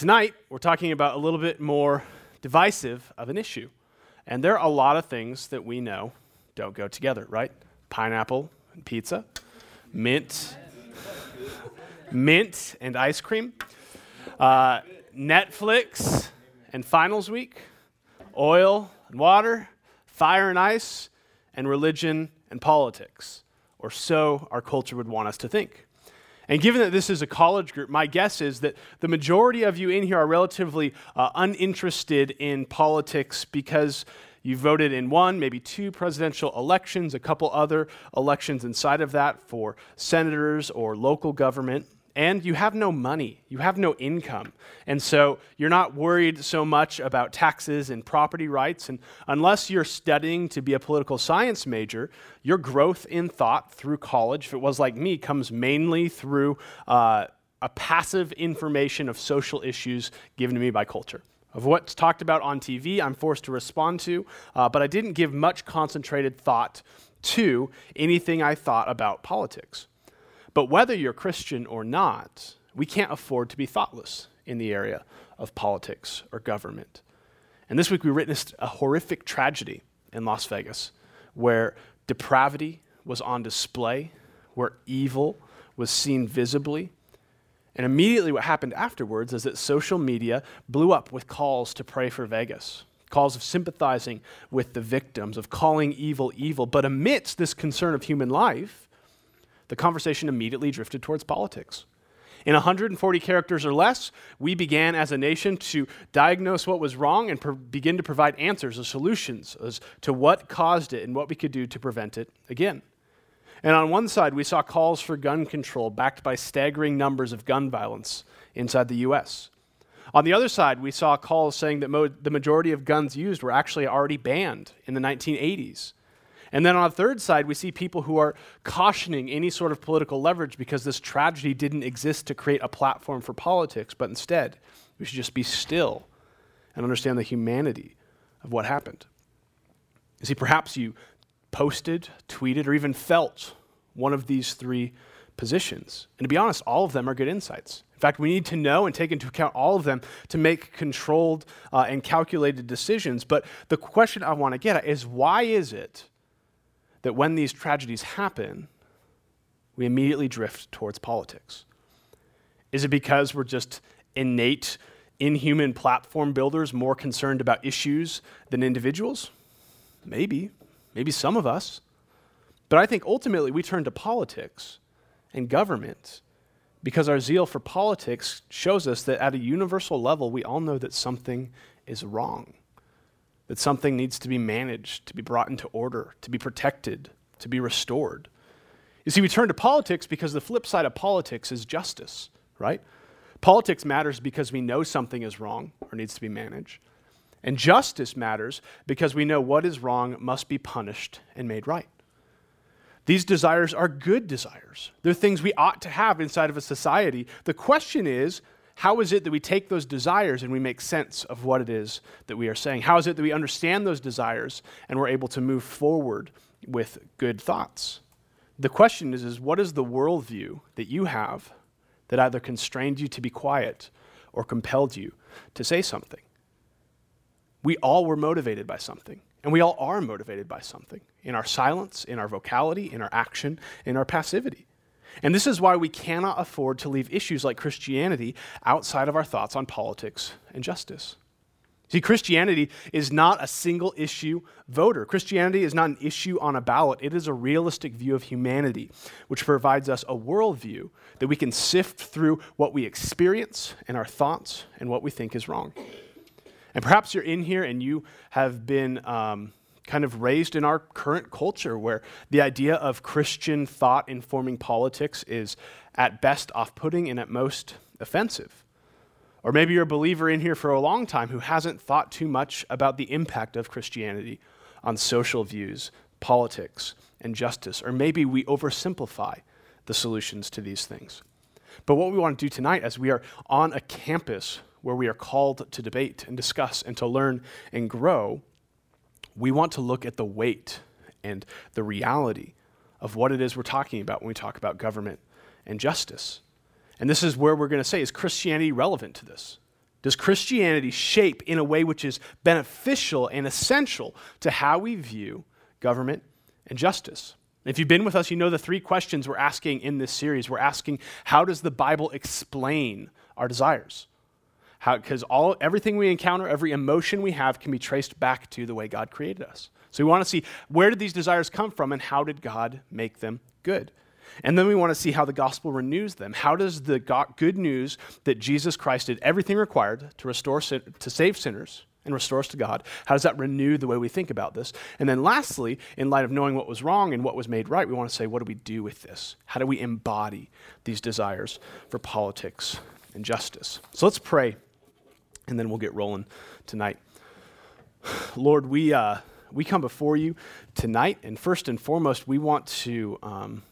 tonight, we're talking about a little bit more divisive of an issue. And there are a lot of things that we know don't go together, right? Pineapple and pizza, mint, mint and ice cream, uh, Netflix and finals week, oil and water, fire and ice, and religion and politics. Or so our culture would want us to think. And given that this is a college group, my guess is that the majority of you in here are relatively uh, uninterested in politics because you voted in one, maybe two presidential elections, a couple other elections inside of that for senators or local government and you have no money, you have no income. And so you're not worried so much about taxes and property rights. And unless you're studying to be a political science major, your growth in thought through college, if it was like me, comes mainly through uh, a passive information of social issues given to me by culture. Of what's talked about on TV, I'm forced to respond to, uh, but I didn't give much concentrated thought to anything I thought about politics. But whether you're Christian or not, we can't afford to be thoughtless in the area of politics or government. And this week we witnessed a horrific tragedy in Las Vegas where depravity was on display, where evil was seen visibly. And immediately what happened afterwards is that social media blew up with calls to pray for Vegas, calls of sympathizing with the victims, of calling evil evil. But amidst this concern of human life, the conversation immediately drifted towards politics. In 140 characters or less, we began as a nation to diagnose what was wrong and begin to provide answers or solutions as to what caused it and what we could do to prevent it again. And on one side, we saw calls for gun control backed by staggering numbers of gun violence inside the U.S. On the other side, we saw calls saying that mo- the majority of guns used were actually already banned in the 1980s. And then on the third side, we see people who are cautioning any sort of political leverage because this tragedy didn't exist to create a platform for politics, but instead, we should just be still and understand the humanity of what happened. You see, perhaps you posted, tweeted, or even felt one of these three positions. And to be honest, all of them are good insights. In fact, we need to know and take into account all of them to make controlled uh, and calculated decisions. But the question I want to get at is why is it that when these tragedies happen, we immediately drift towards politics? Is it because we're just innate, inhuman platform builders more concerned about issues than individuals? Maybe. Maybe some of us. But I think ultimately we turn to politics and government because our zeal for politics shows us that at a universal level, we all know that something is wrong that something needs to be managed, to be brought into order, to be protected, to be restored. You see, we turn to politics because the flip side of politics is justice, right? Politics matters because we know something is wrong or needs to be managed. And justice matters because we know what is wrong must be punished and made right. These desires are good desires. They're things we ought to have inside of a society. The question is how is it that we take those desires and we make sense of what it is that we are saying? How is it that we understand those desires and we're able to move forward with good thoughts? The question is, is what is the worldview that you have that either constrained you to be quiet or compelled you to say something? We all were motivated by something, and we all are motivated by something in our silence, in our vocality, in our action, in our passivity. And this is why we cannot afford to leave issues like Christianity outside of our thoughts on politics and justice. See, Christianity is not a single issue voter. Christianity is not an issue on a ballot. It is a realistic view of humanity, which provides us a worldview that we can sift through what we experience and our thoughts and what we think is wrong. And perhaps you're in here and you have been um, kind of raised in our current culture where the idea of Christian thought informing politics is at best off putting and at most offensive. Or maybe you're a believer in here for a long time who hasn't thought too much about the impact of Christianity on social views, politics, and justice. Or maybe we oversimplify the solutions to these things. But what we want to do tonight, as we are on a campus where we are called to debate and discuss and to learn and grow, we want to look at the weight and the reality of what it is we're talking about when we talk about government and justice. And this is where we're going to say is Christianity relevant to this? Does Christianity shape in a way which is beneficial and essential to how we view government and justice? If you've been with us, you know the three questions we're asking in this series. We're asking, how does the Bible explain our desires? Because all everything we encounter, every emotion we have, can be traced back to the way God created us. So we want to see where did these desires come from, and how did God make them good? And then we want to see how the gospel renews them. How does the good news that Jesus Christ did everything required to restore to save sinners and restore us to God, how does that renew the way we think about this? And then lastly, in light of knowing what was wrong and what was made right, we want to say, what do we do with this? How do we embody these desires for politics and justice? So let's pray, and then we'll get rolling tonight. Lord, we, uh, we come before you tonight, and first and foremost, we want to. Um,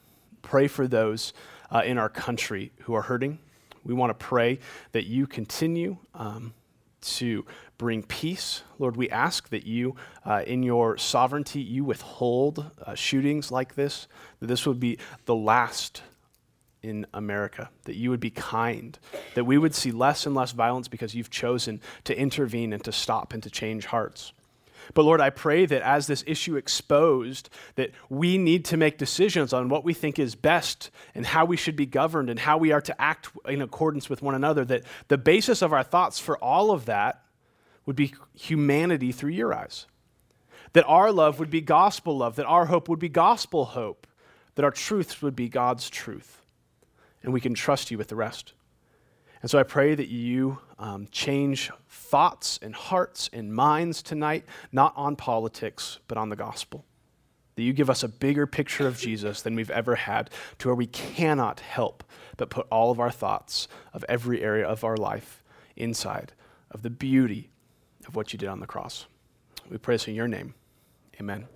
pray for those uh, in our country who are hurting. We want to pray that you continue um, to bring peace. Lord, we ask that you, uh, in your sovereignty, you withhold uh, shootings like this, that this would be the last in America, that you would be kind, that we would see less and less violence because you've chosen to intervene and to stop and to change hearts. But Lord, I pray that as this issue exposed, that we need to make decisions on what we think is best and how we should be governed and how we are to act in accordance with one another, that the basis of our thoughts for all of that would be humanity through your eyes. That our love would be gospel love, that our hope would be gospel hope, that our truths would be God's truth. And we can trust you with the rest. And so I pray that you um, change thoughts and hearts and minds tonight, not on politics, but on the gospel. That you give us a bigger picture of Jesus than we've ever had, to where we cannot help but put all of our thoughts of every area of our life inside of the beauty of what you did on the cross. We pray this in your name. Amen.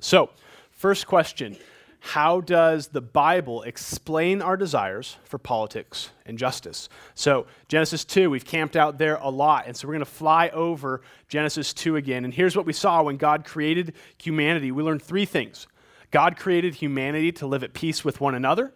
So, first question how does the Bible explain our desires for politics and justice? So, Genesis 2, we've camped out there a lot. And so, we're going to fly over Genesis 2 again. And here's what we saw when God created humanity. We learned three things God created humanity to live at peace with one another,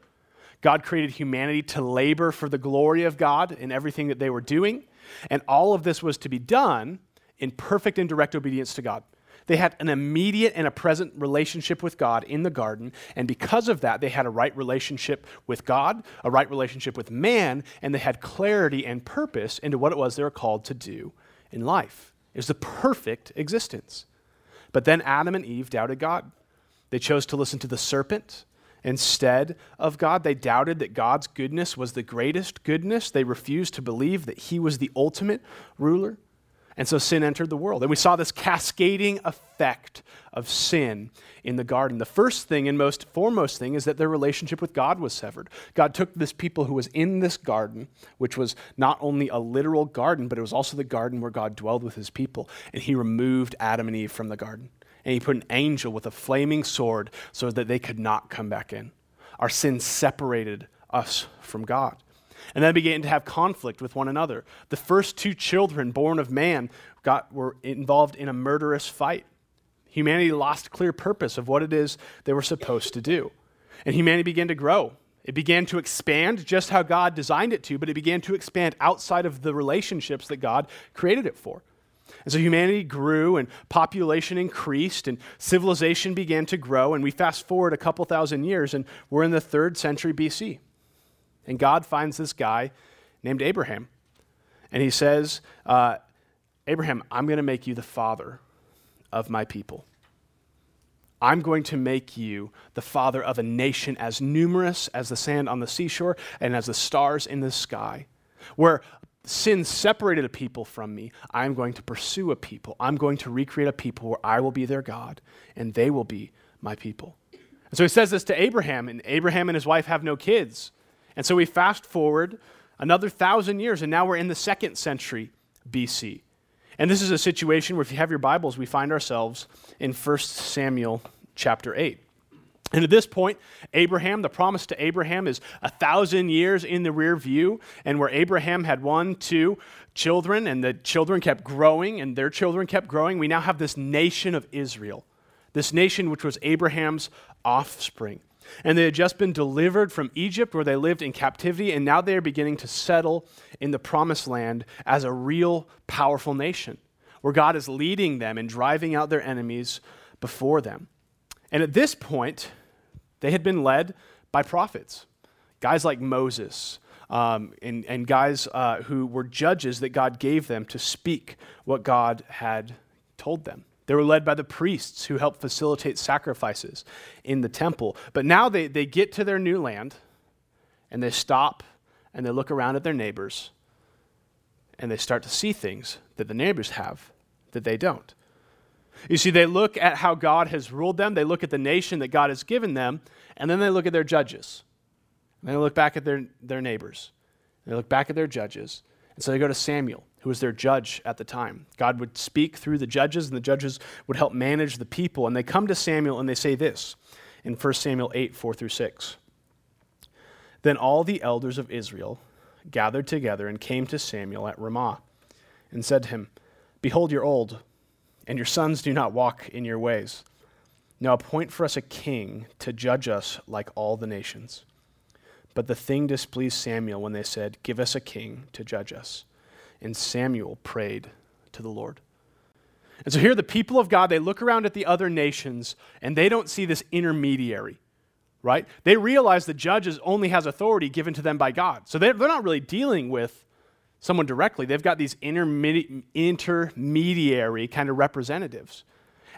God created humanity to labor for the glory of God in everything that they were doing. And all of this was to be done in perfect and direct obedience to God. They had an immediate and a present relationship with God in the garden, and because of that, they had a right relationship with God, a right relationship with man, and they had clarity and purpose into what it was they were called to do in life. It was the perfect existence. But then Adam and Eve doubted God. They chose to listen to the serpent instead of God. They doubted that God's goodness was the greatest goodness. They refused to believe that He was the ultimate ruler. And so sin entered the world. And we saw this cascading effect of sin in the garden. The first thing and most foremost thing is that their relationship with God was severed. God took this people who was in this garden, which was not only a literal garden, but it was also the garden where God dwelled with his people, and he removed Adam and Eve from the garden. And he put an angel with a flaming sword so that they could not come back in. Our sin separated us from God and then began to have conflict with one another. The first two children born of man got, were involved in a murderous fight. Humanity lost clear purpose of what it is they were supposed to do. And humanity began to grow. It began to expand just how God designed it to, but it began to expand outside of the relationships that God created it for. And so humanity grew and population increased and civilization began to grow. And we fast forward a couple thousand years and we're in the third century BC. And God finds this guy named Abraham. And he says, uh, Abraham, I'm going to make you the father of my people. I'm going to make you the father of a nation as numerous as the sand on the seashore and as the stars in the sky. Where sin separated a people from me, I'm going to pursue a people. I'm going to recreate a people where I will be their God and they will be my people. And so he says this to Abraham, and Abraham and his wife have no kids. And so we fast forward another thousand years, and now we're in the second century BC. And this is a situation where, if you have your Bibles, we find ourselves in 1 Samuel chapter 8. And at this point, Abraham, the promise to Abraham is a thousand years in the rear view, and where Abraham had one, two children, and the children kept growing, and their children kept growing, we now have this nation of Israel, this nation which was Abraham's offspring. And they had just been delivered from Egypt, where they lived in captivity, and now they are beginning to settle in the promised land as a real, powerful nation, where God is leading them and driving out their enemies before them. And at this point, they had been led by prophets, guys like Moses. Um, and, and guys uh, who were judges that God gave them to speak what God had told them. They were led by the priests who helped facilitate sacrifices in the temple. But now they, they get to their new land and they stop and they look around at their neighbors and they start to see things that the neighbors have that they don't. You see, they look at how God has ruled them, they look at the nation that God has given them, and then they look at their judges. And they look back at their, their neighbors. They look back at their judges. And so they go to Samuel who was their judge at the time. God would speak through the judges, and the judges would help manage the people. And they come to Samuel and they say this in 1 Samuel 8 4 through 6. Then all the elders of Israel gathered together and came to Samuel at Ramah and said to him, Behold, you're old, and your sons do not walk in your ways. Now appoint for us a king to judge us like all the nations. But the thing displeased Samuel when they said, Give us a king to judge us and Samuel prayed to the Lord. And so here, the people of God, they look around at the other nations and they don't see this intermediary, right? They realize the judges only has authority given to them by God. So they're, they're not really dealing with someone directly. They've got these intermediary kind of representatives.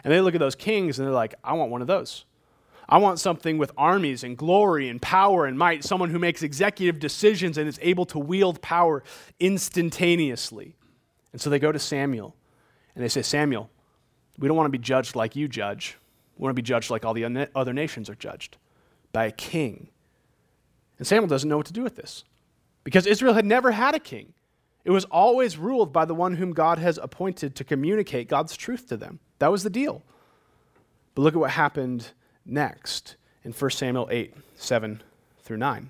And they look at those kings and they're like, I want one of those. I want something with armies and glory and power and might, someone who makes executive decisions and is able to wield power instantaneously. And so they go to Samuel and they say, Samuel, we don't want to be judged like you judge. We want to be judged like all the other nations are judged by a king. And Samuel doesn't know what to do with this because Israel had never had a king. It was always ruled by the one whom God has appointed to communicate God's truth to them. That was the deal. But look at what happened next in 1 Samuel 8 7 through 9.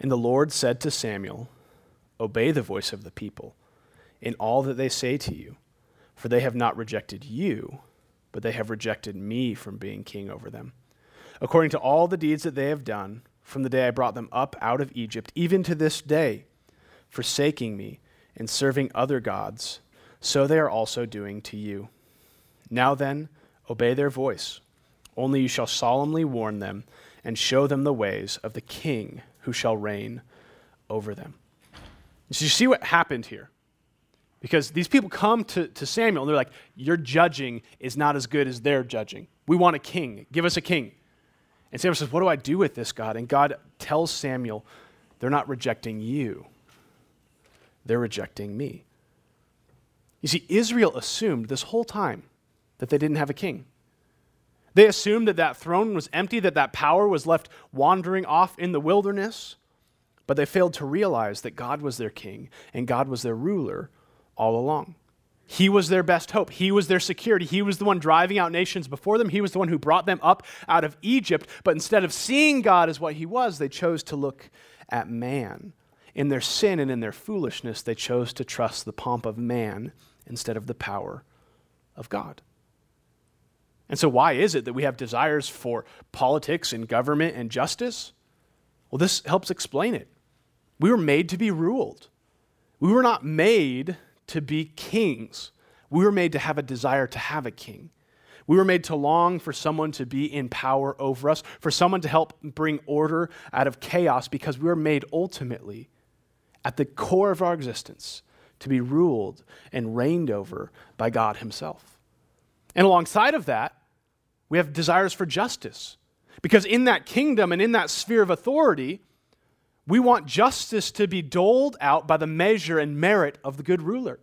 And the Lord said to Samuel, Obey the voice of the people in all that they say to you, for they have not rejected you, but they have rejected me from being king over them. According to all the deeds that they have done, from the day I brought them up out of Egypt, even to this day, forsaking me and serving other gods, so they are also doing to you. Now then, Obey their voice. Only you shall solemnly warn them and show them the ways of the king who shall reign over them. So you see what happened here? Because these people come to, to Samuel and they're like, Your judging is not as good as their judging. We want a king. Give us a king. And Samuel says, What do I do with this, God? And God tells Samuel, They're not rejecting you, they're rejecting me. You see, Israel assumed this whole time that they didn't have a king. They assumed that that throne was empty, that that power was left wandering off in the wilderness, but they failed to realize that God was their king and God was their ruler all along. He was their best hope. He was their security. He was the one driving out nations before them. He was the one who brought them up out of Egypt. But instead of seeing God as what He was, they chose to look at man. In their sin and in their foolishness, they chose to trust the pomp of man instead of the power of God. And so, why is it that we have desires for politics and government and justice? Well, this helps explain it. We were made to be ruled. We were not made to be kings. We were made to have a desire to have a king. We were made to long for someone to be in power over us, for someone to help bring order out of chaos, because we were made ultimately, at the core of our existence, to be ruled and reigned over by God Himself. And alongside of that, we have desires for justice. Because in that kingdom and in that sphere of authority, we want justice to be doled out by the measure and merit of the good ruler.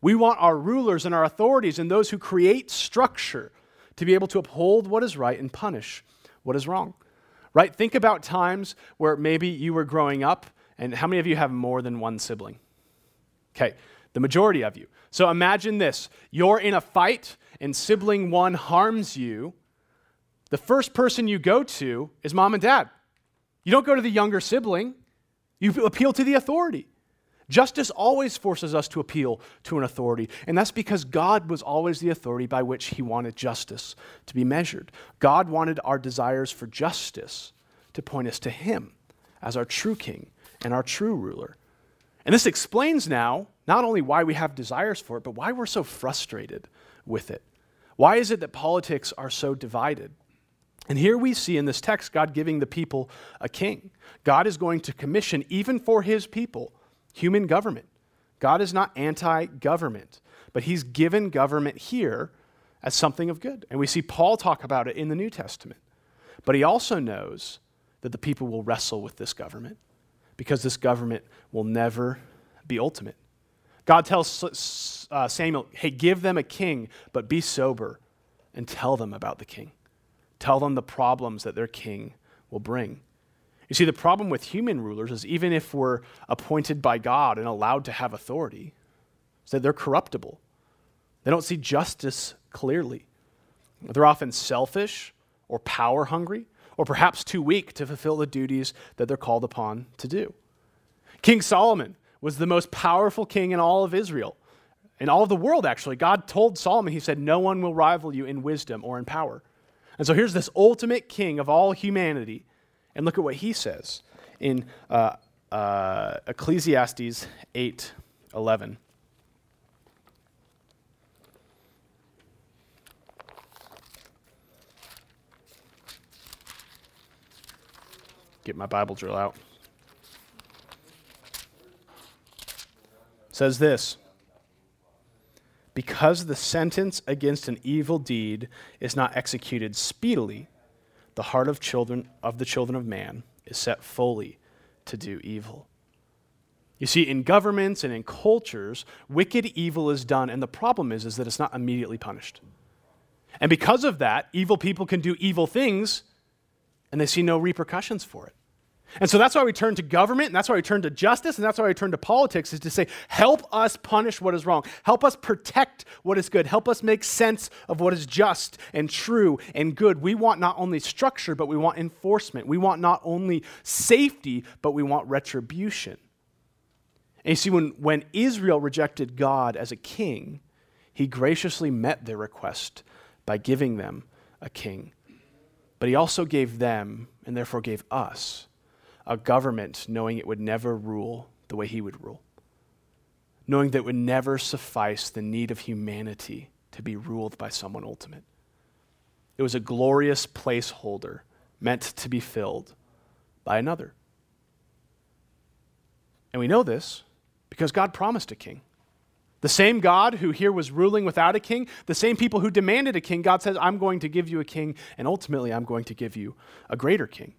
We want our rulers and our authorities and those who create structure to be able to uphold what is right and punish what is wrong. Right? Think about times where maybe you were growing up, and how many of you have more than one sibling? Okay, the majority of you. So imagine this you're in a fight and sibling one harms you, the first person you go to is mom and dad. You don't go to the younger sibling, you appeal to the authority. Justice always forces us to appeal to an authority, and that's because God was always the authority by which He wanted justice to be measured. God wanted our desires for justice to point us to Him as our true King and our true ruler. And this explains now not only why we have desires for it, but why we're so frustrated with it. Why is it that politics are so divided? And here we see in this text God giving the people a king. God is going to commission, even for his people, human government. God is not anti government, but he's given government here as something of good. And we see Paul talk about it in the New Testament. But he also knows that the people will wrestle with this government because this government will never be ultimate. God tells uh, Samuel, hey, give them a king, but be sober and tell them about the king. Tell them the problems that their king will bring. You see, the problem with human rulers is even if we're appointed by God and allowed to have authority, is that they're corruptible. They don't see justice clearly. They're often selfish or power hungry or perhaps too weak to fulfill the duties that they're called upon to do. King Solomon was the most powerful king in all of Israel, in all of the world, actually. God told Solomon, He said, No one will rival you in wisdom or in power. And so here's this ultimate king of all humanity. And look at what he says in uh, uh, Ecclesiastes 8 11. Get my Bible drill out. Says this Because the sentence against an evil deed is not executed speedily, the heart of children of the children of man is set fully to do evil. You see, in governments and in cultures, wicked evil is done, and the problem is, is that it's not immediately punished. And because of that, evil people can do evil things and they see no repercussions for it. And so that's why we turn to government, and that's why we turn to justice, and that's why we turn to politics, is to say, help us punish what is wrong. Help us protect what is good. Help us make sense of what is just and true and good. We want not only structure, but we want enforcement. We want not only safety, but we want retribution. And you see, when, when Israel rejected God as a king, he graciously met their request by giving them a king. But he also gave them, and therefore gave us, a government knowing it would never rule the way he would rule, knowing that it would never suffice the need of humanity to be ruled by someone ultimate. It was a glorious placeholder meant to be filled by another. And we know this because God promised a king. The same God who here was ruling without a king, the same people who demanded a king, God says, I'm going to give you a king, and ultimately I'm going to give you a greater king.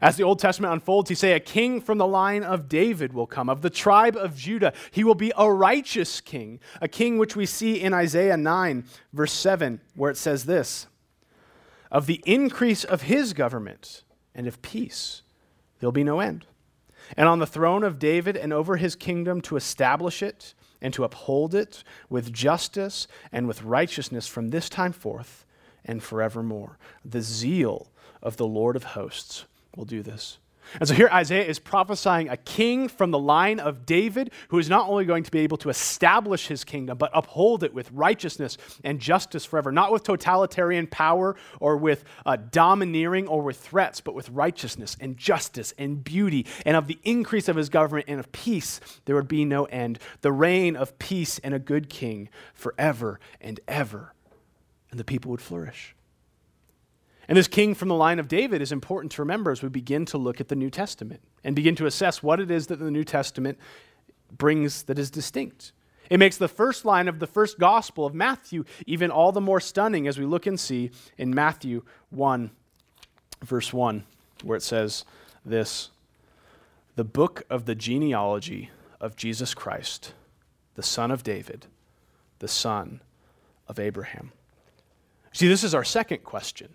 As the Old Testament unfolds, he say a king from the line of David will come, of the tribe of Judah. He will be a righteous king, a king which we see in Isaiah 9, verse 7, where it says this Of the increase of his government and of peace, there'll be no end. And on the throne of David and over his kingdom to establish it and to uphold it with justice and with righteousness from this time forth and forevermore. The zeal of the Lord of hosts will do this. And so here Isaiah is prophesying a king from the line of David who is not only going to be able to establish his kingdom, but uphold it with righteousness and justice forever. Not with totalitarian power or with uh, domineering or with threats, but with righteousness and justice and beauty. And of the increase of his government and of peace, there would be no end. The reign of peace and a good king forever and ever. And the people would flourish. And this king from the line of David is important to remember as we begin to look at the New Testament and begin to assess what it is that the New Testament brings that is distinct. It makes the first line of the first gospel of Matthew even all the more stunning as we look and see in Matthew 1, verse 1, where it says this The book of the genealogy of Jesus Christ, the son of David, the son of Abraham. See, this is our second question.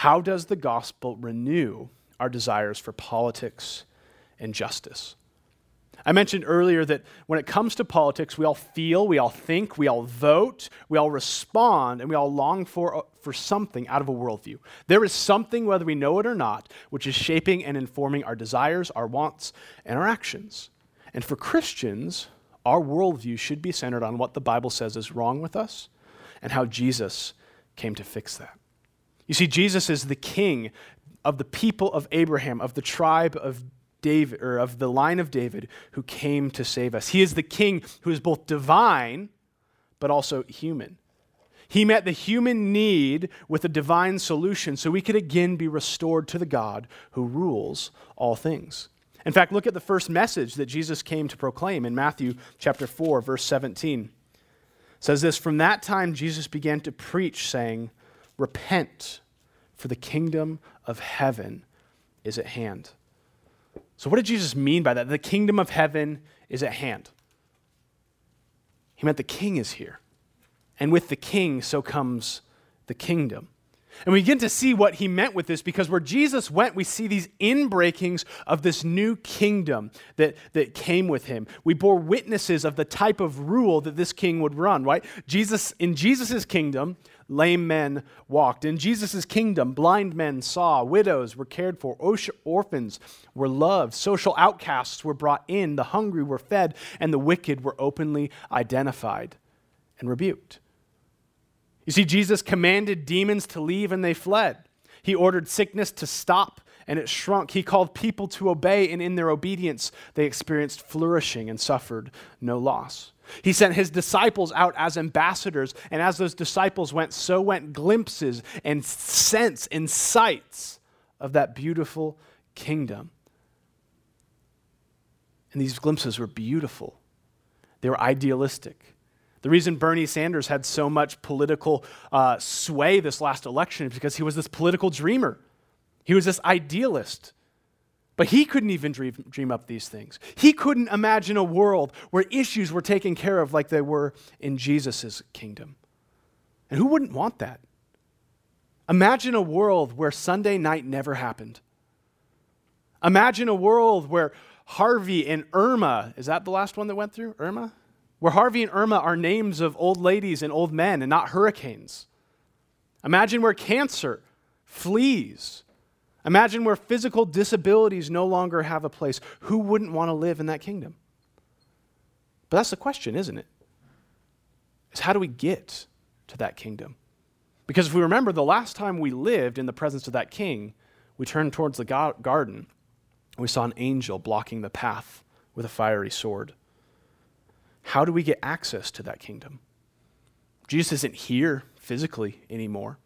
How does the gospel renew our desires for politics and justice? I mentioned earlier that when it comes to politics, we all feel, we all think, we all vote, we all respond, and we all long for, uh, for something out of a worldview. There is something, whether we know it or not, which is shaping and informing our desires, our wants, and our actions. And for Christians, our worldview should be centered on what the Bible says is wrong with us and how Jesus came to fix that. You see, Jesus is the king of the people of Abraham, of the tribe of David, or of the line of David, who came to save us. He is the king who is both divine but also human. He met the human need with a divine solution so we could again be restored to the God who rules all things. In fact, look at the first message that Jesus came to proclaim in Matthew chapter 4 verse 17. It says this, from that time Jesus began to preach saying, "Repent, for the kingdom of heaven is at hand." So what did Jesus mean by that? The kingdom of heaven is at hand. He meant the king is here. And with the king, so comes the kingdom. And we begin to see what he meant with this because where Jesus went, we see these inbreakings of this new kingdom that, that came with him. We bore witnesses of the type of rule that this king would run, right? Jesus, in Jesus' kingdom, lame men walked. In Jesus' kingdom, blind men saw, widows were cared for, orphans were loved, social outcasts were brought in, the hungry were fed, and the wicked were openly identified and rebuked. You see, Jesus commanded demons to leave and they fled. He ordered sickness to stop and it shrunk. He called people to obey, and in their obedience, they experienced flourishing and suffered no loss. He sent his disciples out as ambassadors, and as those disciples went, so went glimpses and scents and sights of that beautiful kingdom. And these glimpses were beautiful, they were idealistic. The reason Bernie Sanders had so much political uh, sway this last election is because he was this political dreamer. He was this idealist. But he couldn't even dream, dream up these things. He couldn't imagine a world where issues were taken care of like they were in Jesus' kingdom. And who wouldn't want that? Imagine a world where Sunday night never happened. Imagine a world where Harvey and Irma, is that the last one that went through? Irma? where Harvey and Irma are names of old ladies and old men and not hurricanes. Imagine where cancer flees. Imagine where physical disabilities no longer have a place. Who wouldn't want to live in that kingdom? But that's the question, isn't it? Is how do we get to that kingdom? Because if we remember, the last time we lived in the presence of that king, we turned towards the garden and we saw an angel blocking the path with a fiery sword. How do we get access to that kingdom? Jesus isn't here physically anymore.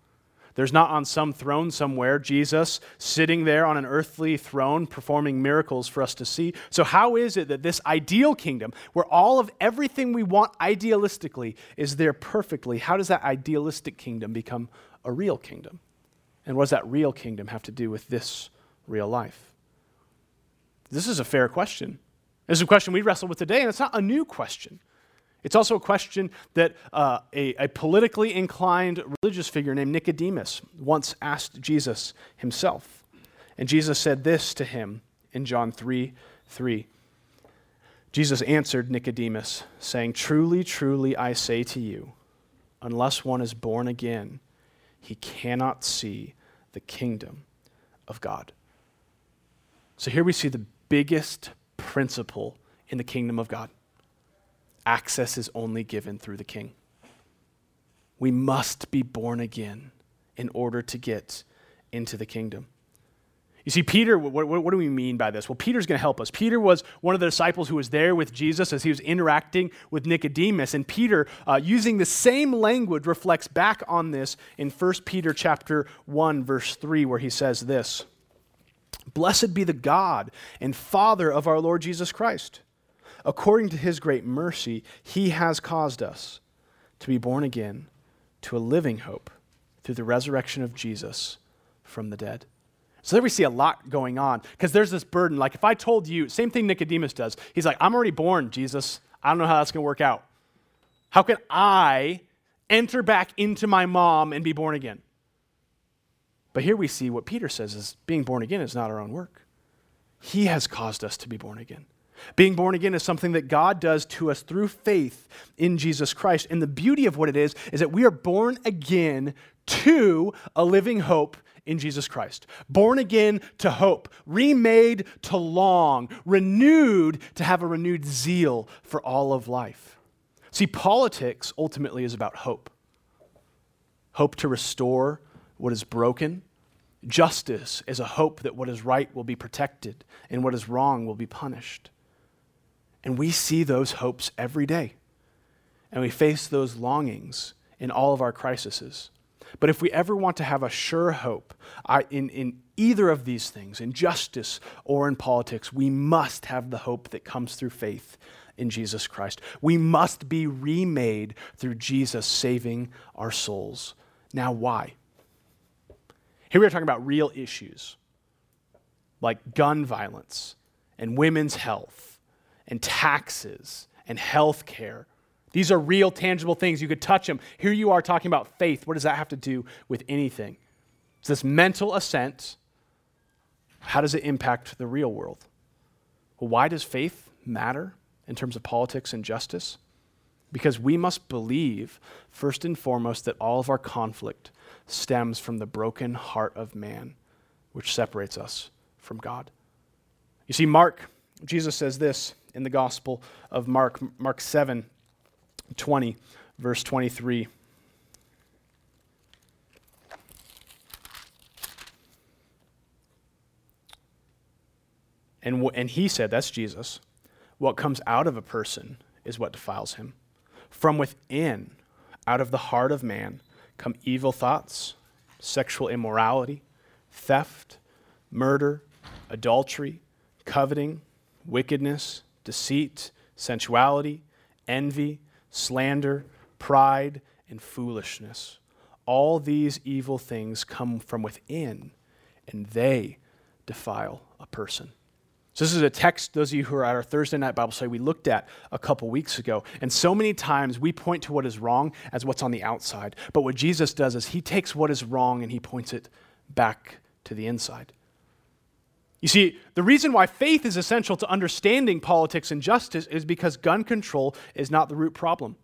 There's not on some throne somewhere Jesus sitting there on an earthly throne performing miracles for us to see. So, how is it that this ideal kingdom, where all of everything we want idealistically is there perfectly, how does that idealistic kingdom become a real kingdom? And what does that real kingdom have to do with this real life? This is a fair question. Is a question we wrestle with today, and it's not a new question. It's also a question that uh, a, a, politically inclined religious figure named Nicodemus once asked Jesus himself. And Jesus said this to him in John 3 3. Jesus answered Nicodemus, saying, Truly, truly, I say to you, unless one is born again, he cannot see the kingdom of God. So here we see the biggest principle in the kingdom of God access is only given through the king. We must be born again in order to get into the kingdom. You see, Peter, what, what, do we mean by this? Well, Peter's going to help us. Peter was one of the disciples who was there with Jesus as he was interacting with Nicodemus. And Peter, uh, using the same language, reflects back on this in 1 Peter chapter 1, verse 3, where he says this. Blessed be the God and Father of our Lord Jesus Christ. According to his great mercy, he has caused us to be born again to a living hope through the resurrection of Jesus from the dead. So there we see a lot going on because there's this burden. Like if I told you, same thing Nicodemus does. He's like, I'm already born, Jesus. I don't know how that's going to work out. How can I enter back into my mom and be born again? But here we see what Peter says is being born again is not our own work. He has caused us to be born again. Being born again is something that God does to us through faith in Jesus Christ. And the beauty of what it is is that we are born again to a living hope in Jesus Christ. Born again to hope, remade to long, renewed to have a renewed zeal for all of life. See, politics ultimately is about hope hope to restore what is broken. Justice is a hope that what is right will be protected and what is wrong will be punished. And we see those hopes every day. And we face those longings in all of our crises. But if we ever want to have a sure hope uh, in, in either of these things, in justice or in politics, we must have the hope that comes through faith in Jesus Christ. We must be remade through Jesus saving our souls. Now, why? Here we are talking about real issues like gun violence and women's health and taxes and health care these are real, tangible things. You could touch them. Here you are talking about faith. What does that have to do with anything? It's this mental assent. How does it impact the real world? Well, why does faith matter in terms of politics and justice? Because we must believe, first and foremost, that all of our conflict stems from the broken heart of man, which separates us from God. You see, Mark, Jesus says this in the Gospel of Mark, Mark 7 20, verse 23. And, and he said, that's Jesus, what comes out of a person is what defiles him. From within, out of the heart of man, come evil thoughts, sexual immorality, theft, murder, adultery, coveting, wickedness, deceit, sensuality, envy slander, pride, and foolishness. All these evil things come from within, and they defile a person. So, this is a text, those of you who are at our Thursday night Bible study, we looked at a couple weeks ago. And so many times we point to what is wrong as what's on the outside. But what Jesus does is he takes what is wrong and he points it back to the inside. You see, the reason why faith is essential to understanding politics and justice is because gun control is not the root problem.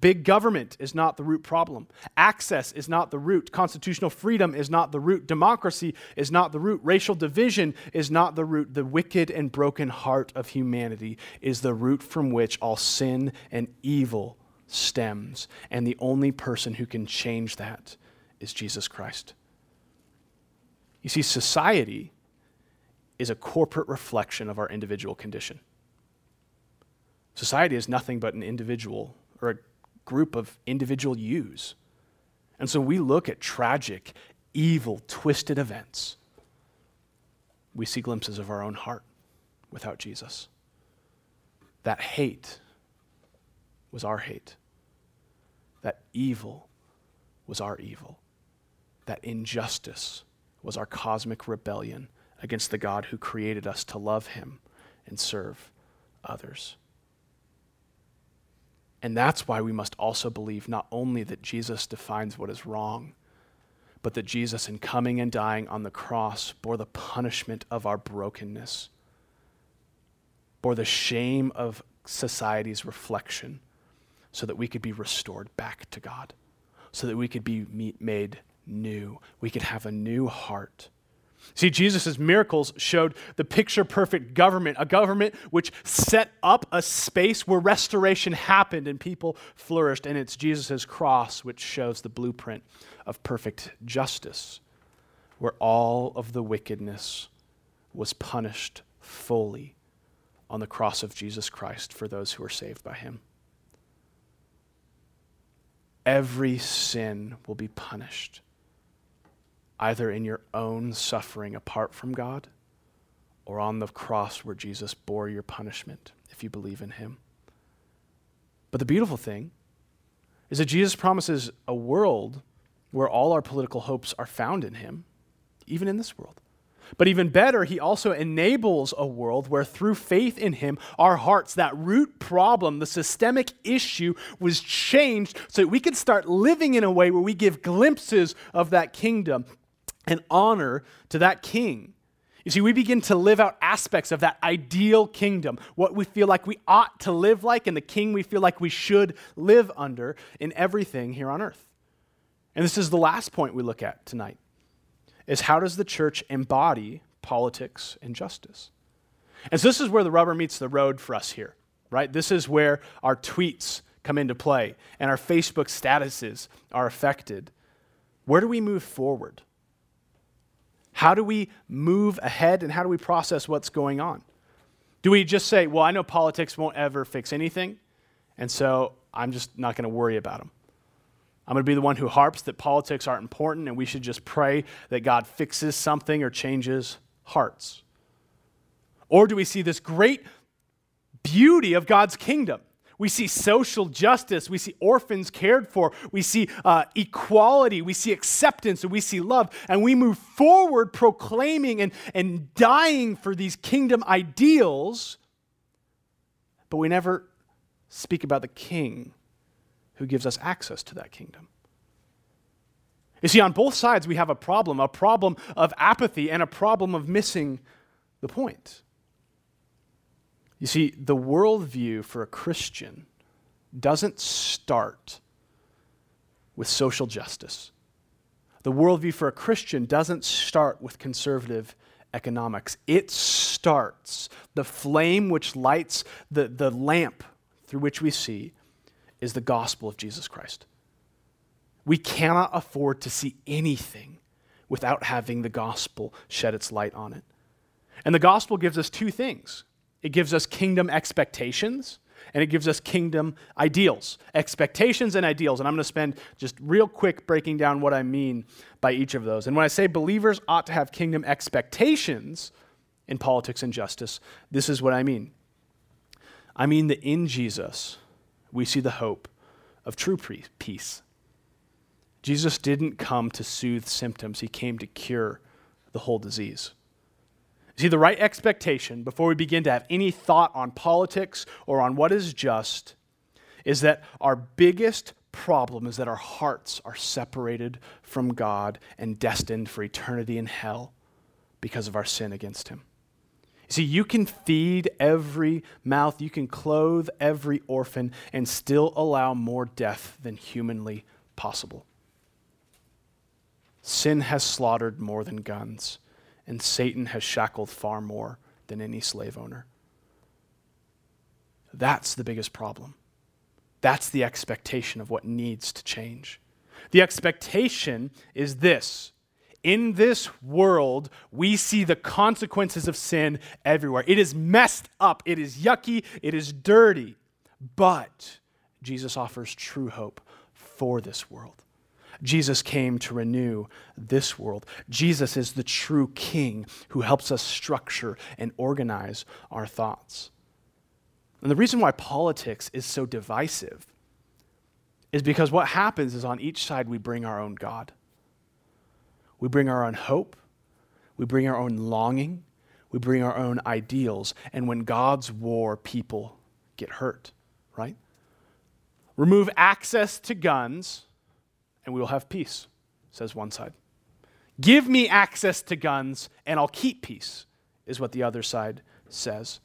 Big government is not the root problem. Access is not the root. Constitutional freedom is not the root. Democracy is not the root. Racial division is not the root. The wicked and broken heart of humanity is the root from which all sin and evil stems. And the only person who can change that is Jesus Christ. You see, society is a corporate reflection of our individual condition. Society is nothing but an individual or a group of individual yous. And so we look at tragic, evil, twisted events. We see glimpses of our own heart without Jesus. That hate was our hate. That evil was our evil. That injustice was our cosmic rebellion against the God who created us to love him and serve others. And that's why we must also believe not only that Jesus defines what is wrong, but that Jesus, in coming and dying on the cross, bore the punishment of our brokenness, bore the shame of society's reflection, so that we could be restored back to God, so that we could be made new. We could have a new heart See, Jesus' miracles showed the picture perfect government, a government which set up a space where restoration happened and people flourished. And it's Jesus' cross which shows the blueprint of perfect justice, where all of the wickedness was punished fully on the cross of Jesus Christ for those who are saved by him. Every sin will be punished either in your own suffering apart from God or on the cross where Jesus bore your punishment if you believe in him. But the beautiful thing is that Jesus promises a world where all our political hopes are found in him, even in this world. But even better, he also enables a world where through faith in him, our hearts, that root problem, the systemic issue, was changed so that we could start living in a way where we give glimpses of that kingdom and honor to that king. You see, we begin to live out aspects of that ideal kingdom, what we feel like we ought to live like, and the king we feel like we should live under in everything here on earth. And this is the last point we look at tonight is how does the church embody politics and justice? And so this is where the rubber meets the road for us here, right? This is where our tweets come into play and our Facebook statuses are affected. Where do we move forward? How do we move ahead and how do we process what's going on? Do we just say, well, I know politics won't ever fix anything, and so I'm just not going to worry about them? I'm going to be the one who harps that politics aren't important and we should just pray that God fixes something or changes hearts. Or do we see this great beauty of God's kingdom? We see social justice. We see orphans cared for. We see uh, equality. We see acceptance and we see love. And we move forward proclaiming and, and dying for these kingdom ideals, but we never speak about the king who gives us access to that kingdom. You see, on both sides, we have a problem a problem of apathy and a problem of missing the point. You see, the worldview for a Christian doesn't start with social justice. The worldview for a Christian doesn't start with conservative economics. It starts, the flame which lights the, the lamp through which we see is the gospel of Jesus Christ. We cannot afford to see anything without having the gospel shed its light on it. And the gospel gives us two things it gives us kingdom expectations, and it gives us kingdom ideals. Expectations and ideals. And I'm going to spend just real quick breaking down what I mean by each of those. And when I say believers ought to have kingdom expectations in politics and justice, this is what I mean. I mean that in Jesus, we see the hope of true peace. Jesus didn't come to soothe symptoms, he came to cure the whole disease. See, the right expectation before we begin to have any thought on politics or on what is just is that our biggest problem is that our hearts are separated from God and destined for eternity in hell because of our sin against Him. See, you can feed every mouth, you can clothe every orphan, and still allow more death than humanly possible. Sin has slaughtered more than guns, and Satan has shackled far more than any slave owner. That's the biggest problem. That's the expectation of what needs to change. The expectation is this in this world, we see the consequences of sin everywhere. It is messed up, it is yucky, it is dirty. But Jesus offers true hope for this world. Jesus came to renew this world. Jesus is the true king who helps us structure and organize our thoughts. And the reason why politics is so divisive is because what happens is on each side we bring our own God. We bring our own hope. We bring our own longing. We bring our own ideals. And when gods war, people get hurt, right? Remove access to guns, and we will have peace, says one side. Give me access to guns, and I'll keep peace, is what the other side says.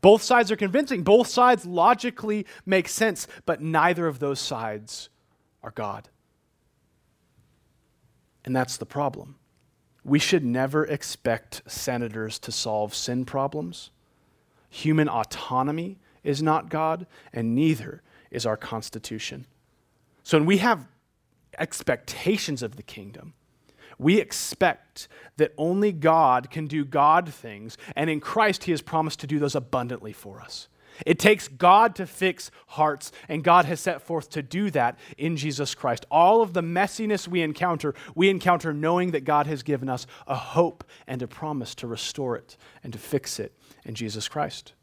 Both sides are convincing. Both sides logically make sense, but neither of those sides are God. And that's the problem. We should never expect senators to solve sin problems. Human autonomy is not God, and neither is our Constitution. So when we have expectations of the kingdom, we expect that only God can do God things, and in Christ, He has promised to do those abundantly for us. It takes God to fix hearts, and God has set forth to do that in Jesus Christ. All of the messiness we encounter, we encounter knowing that God has given us a hope and a promise to restore it and to fix it in Jesus Christ.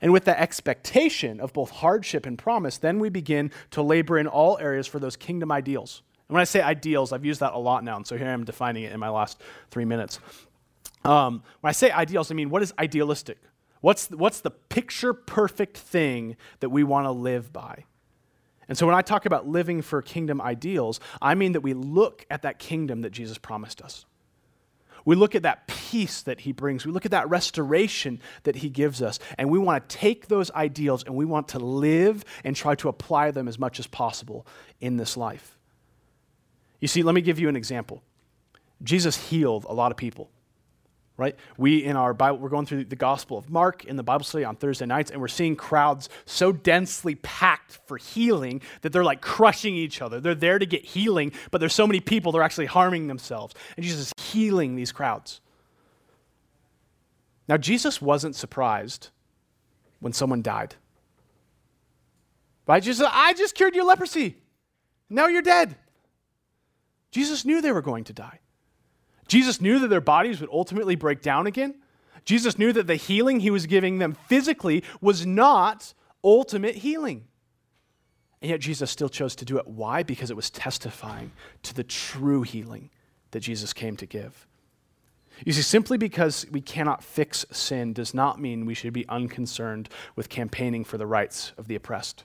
And with the expectation of both hardship and promise, then we begin to labor in all areas for those kingdom ideals. And when I say ideals, I've used that a lot now, and so here I am defining it in my last three minutes. Um, when I say ideals, I mean what is idealistic? What's, what's the picture perfect thing that we want to live by? And so when I talk about living for kingdom ideals, I mean that we look at that kingdom that Jesus promised us. We look at that peace that he brings. We look at that restoration that he gives us. And we want to take those ideals and we want to live and try to apply them as much as possible in this life. You see, let me give you an example. Jesus healed a lot of people right? We in our Bible, we're going through the Gospel of Mark in the Bible study on Thursday nights, and we're seeing crowds so densely packed for healing that they're like crushing each other. They're there to get healing, but there's so many people, they're actually harming themselves. And Jesus is healing these crowds. Now, Jesus wasn't surprised when someone died. Right? Jesus, I just cured your leprosy. Now you're dead. Jesus knew they were going to die. Jesus knew that their bodies would ultimately break down again. Jesus knew that the healing he was giving them physically was not ultimate healing. And yet Jesus still chose to do it. Why? Because it was testifying to the true healing that Jesus came to give. You see, simply because we cannot fix sin does not mean we should be unconcerned with campaigning for the rights of the oppressed.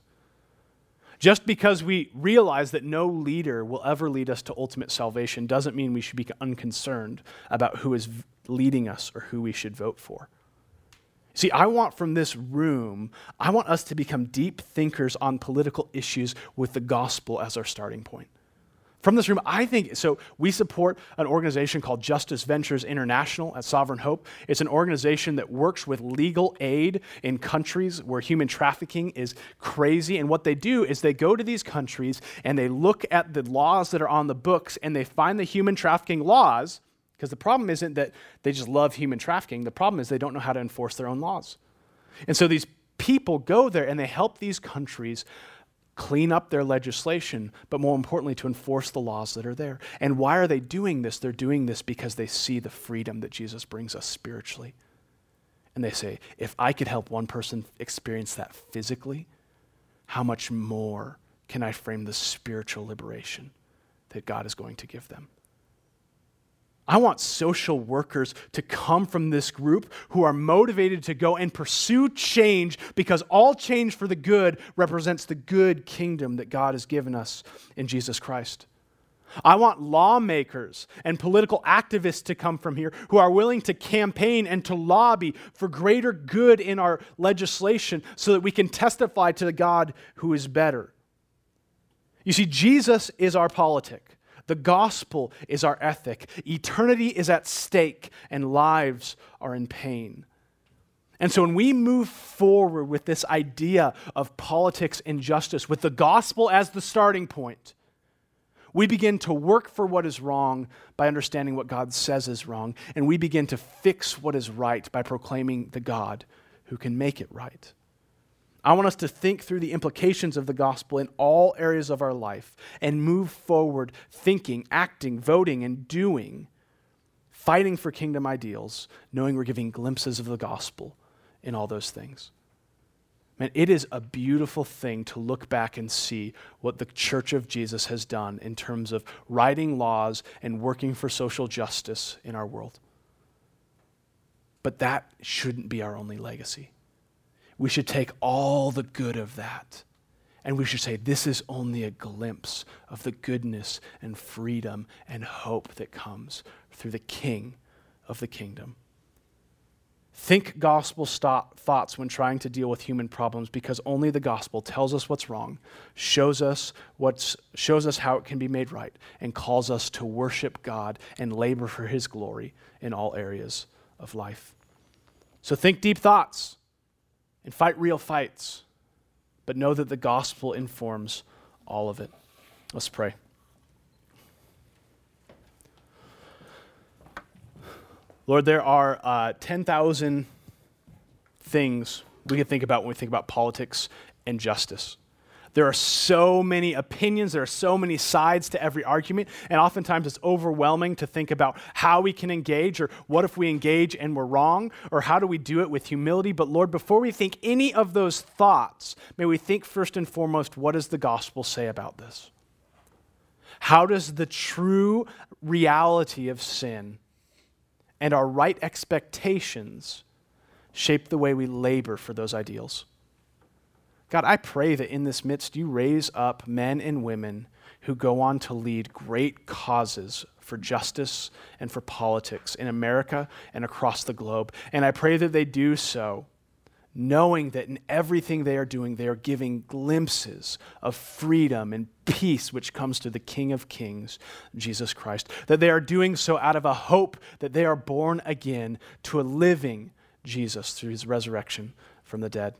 Just because we realize that no leader will ever lead us to ultimate salvation doesn't mean we should be unconcerned about who is leading us or who we should vote for. See, I want from this room, I want us to become deep thinkers on political issues with the gospel as our starting point from this room, I think so. We support an organization called Justice Ventures International at Sovereign Hope. It's an organization that works with legal aid in countries where human trafficking is crazy. And what they do is they go to these countries and they look at the laws that are on the books and they find the human trafficking laws. Because the problem isn't that they just love human trafficking, the problem is they don't know how to enforce their own laws. And so these people go there and they help these countries clean up their legislation, but more importantly, to enforce the laws that are there. And why are they doing this? They're doing this because they see the freedom that Jesus brings us spiritually. And they say, if I could help one person experience that physically, how much more can I frame the spiritual liberation that God is going to give them? I want social workers to come from this group who are motivated to go and pursue change because all change for the good represents the good kingdom that God has given us in Jesus Christ. I want lawmakers and political activists to come from here who are willing to campaign and to lobby for greater good in our legislation so that we can testify to the God who is better. You see, Jesus is our politic. The gospel is our ethic. Eternity is at stake, and lives are in pain. And so, when we move forward with this idea of politics and justice, with the gospel as the starting point, we begin to work for what is wrong by understanding what God says is wrong, and we begin to fix what is right by proclaiming the God who can make it right. I want us to think through the implications of the gospel in all areas of our life and move forward thinking, acting, voting, and doing, fighting for kingdom ideals, knowing we're giving glimpses of the gospel in all those things. Man, it is a beautiful thing to look back and see what the Church of Jesus has done in terms of writing laws and working for social justice in our world. But that shouldn't be our only legacy we should take all the good of that and we should say, this is only a glimpse of the goodness and freedom and hope that comes through the King of the kingdom. Think gospel thoughts when trying to deal with human problems because only the gospel tells us what's wrong, shows us, what's, shows us how it can be made right, and calls us to worship God and labor for his glory in all areas of life. So think deep thoughts and fight real fights, but know that the gospel informs all of it. Let's pray. Lord, there are uh, 10,000 things we can think about when we think about politics and justice. There are so many opinions, there are so many sides to every argument, and oftentimes it's overwhelming to think about how we can engage, or what if we engage and we're wrong, or how do we do it with humility. But Lord, before we think any of those thoughts, may we think first and foremost what does the gospel say about this? How does the true reality of sin and our right expectations shape the way we labor for those ideals? God, I pray that in this midst you raise up men and women who go on to lead great causes for justice and for politics in America and across the globe. And I pray that they do so knowing that in everything they are doing, they are giving glimpses of freedom and peace which comes to the King of Kings, Jesus Christ. That they are doing so out of a hope that they are born again to a living Jesus through his resurrection from the dead.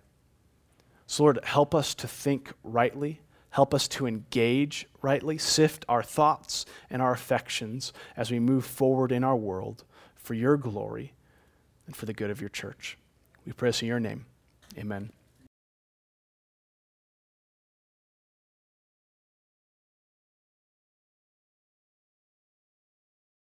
So, Lord, help us to think rightly. Help us to engage rightly, sift our thoughts and our affections as we move forward in our world for your glory and for the good of your church. We pray this in your name. Amen.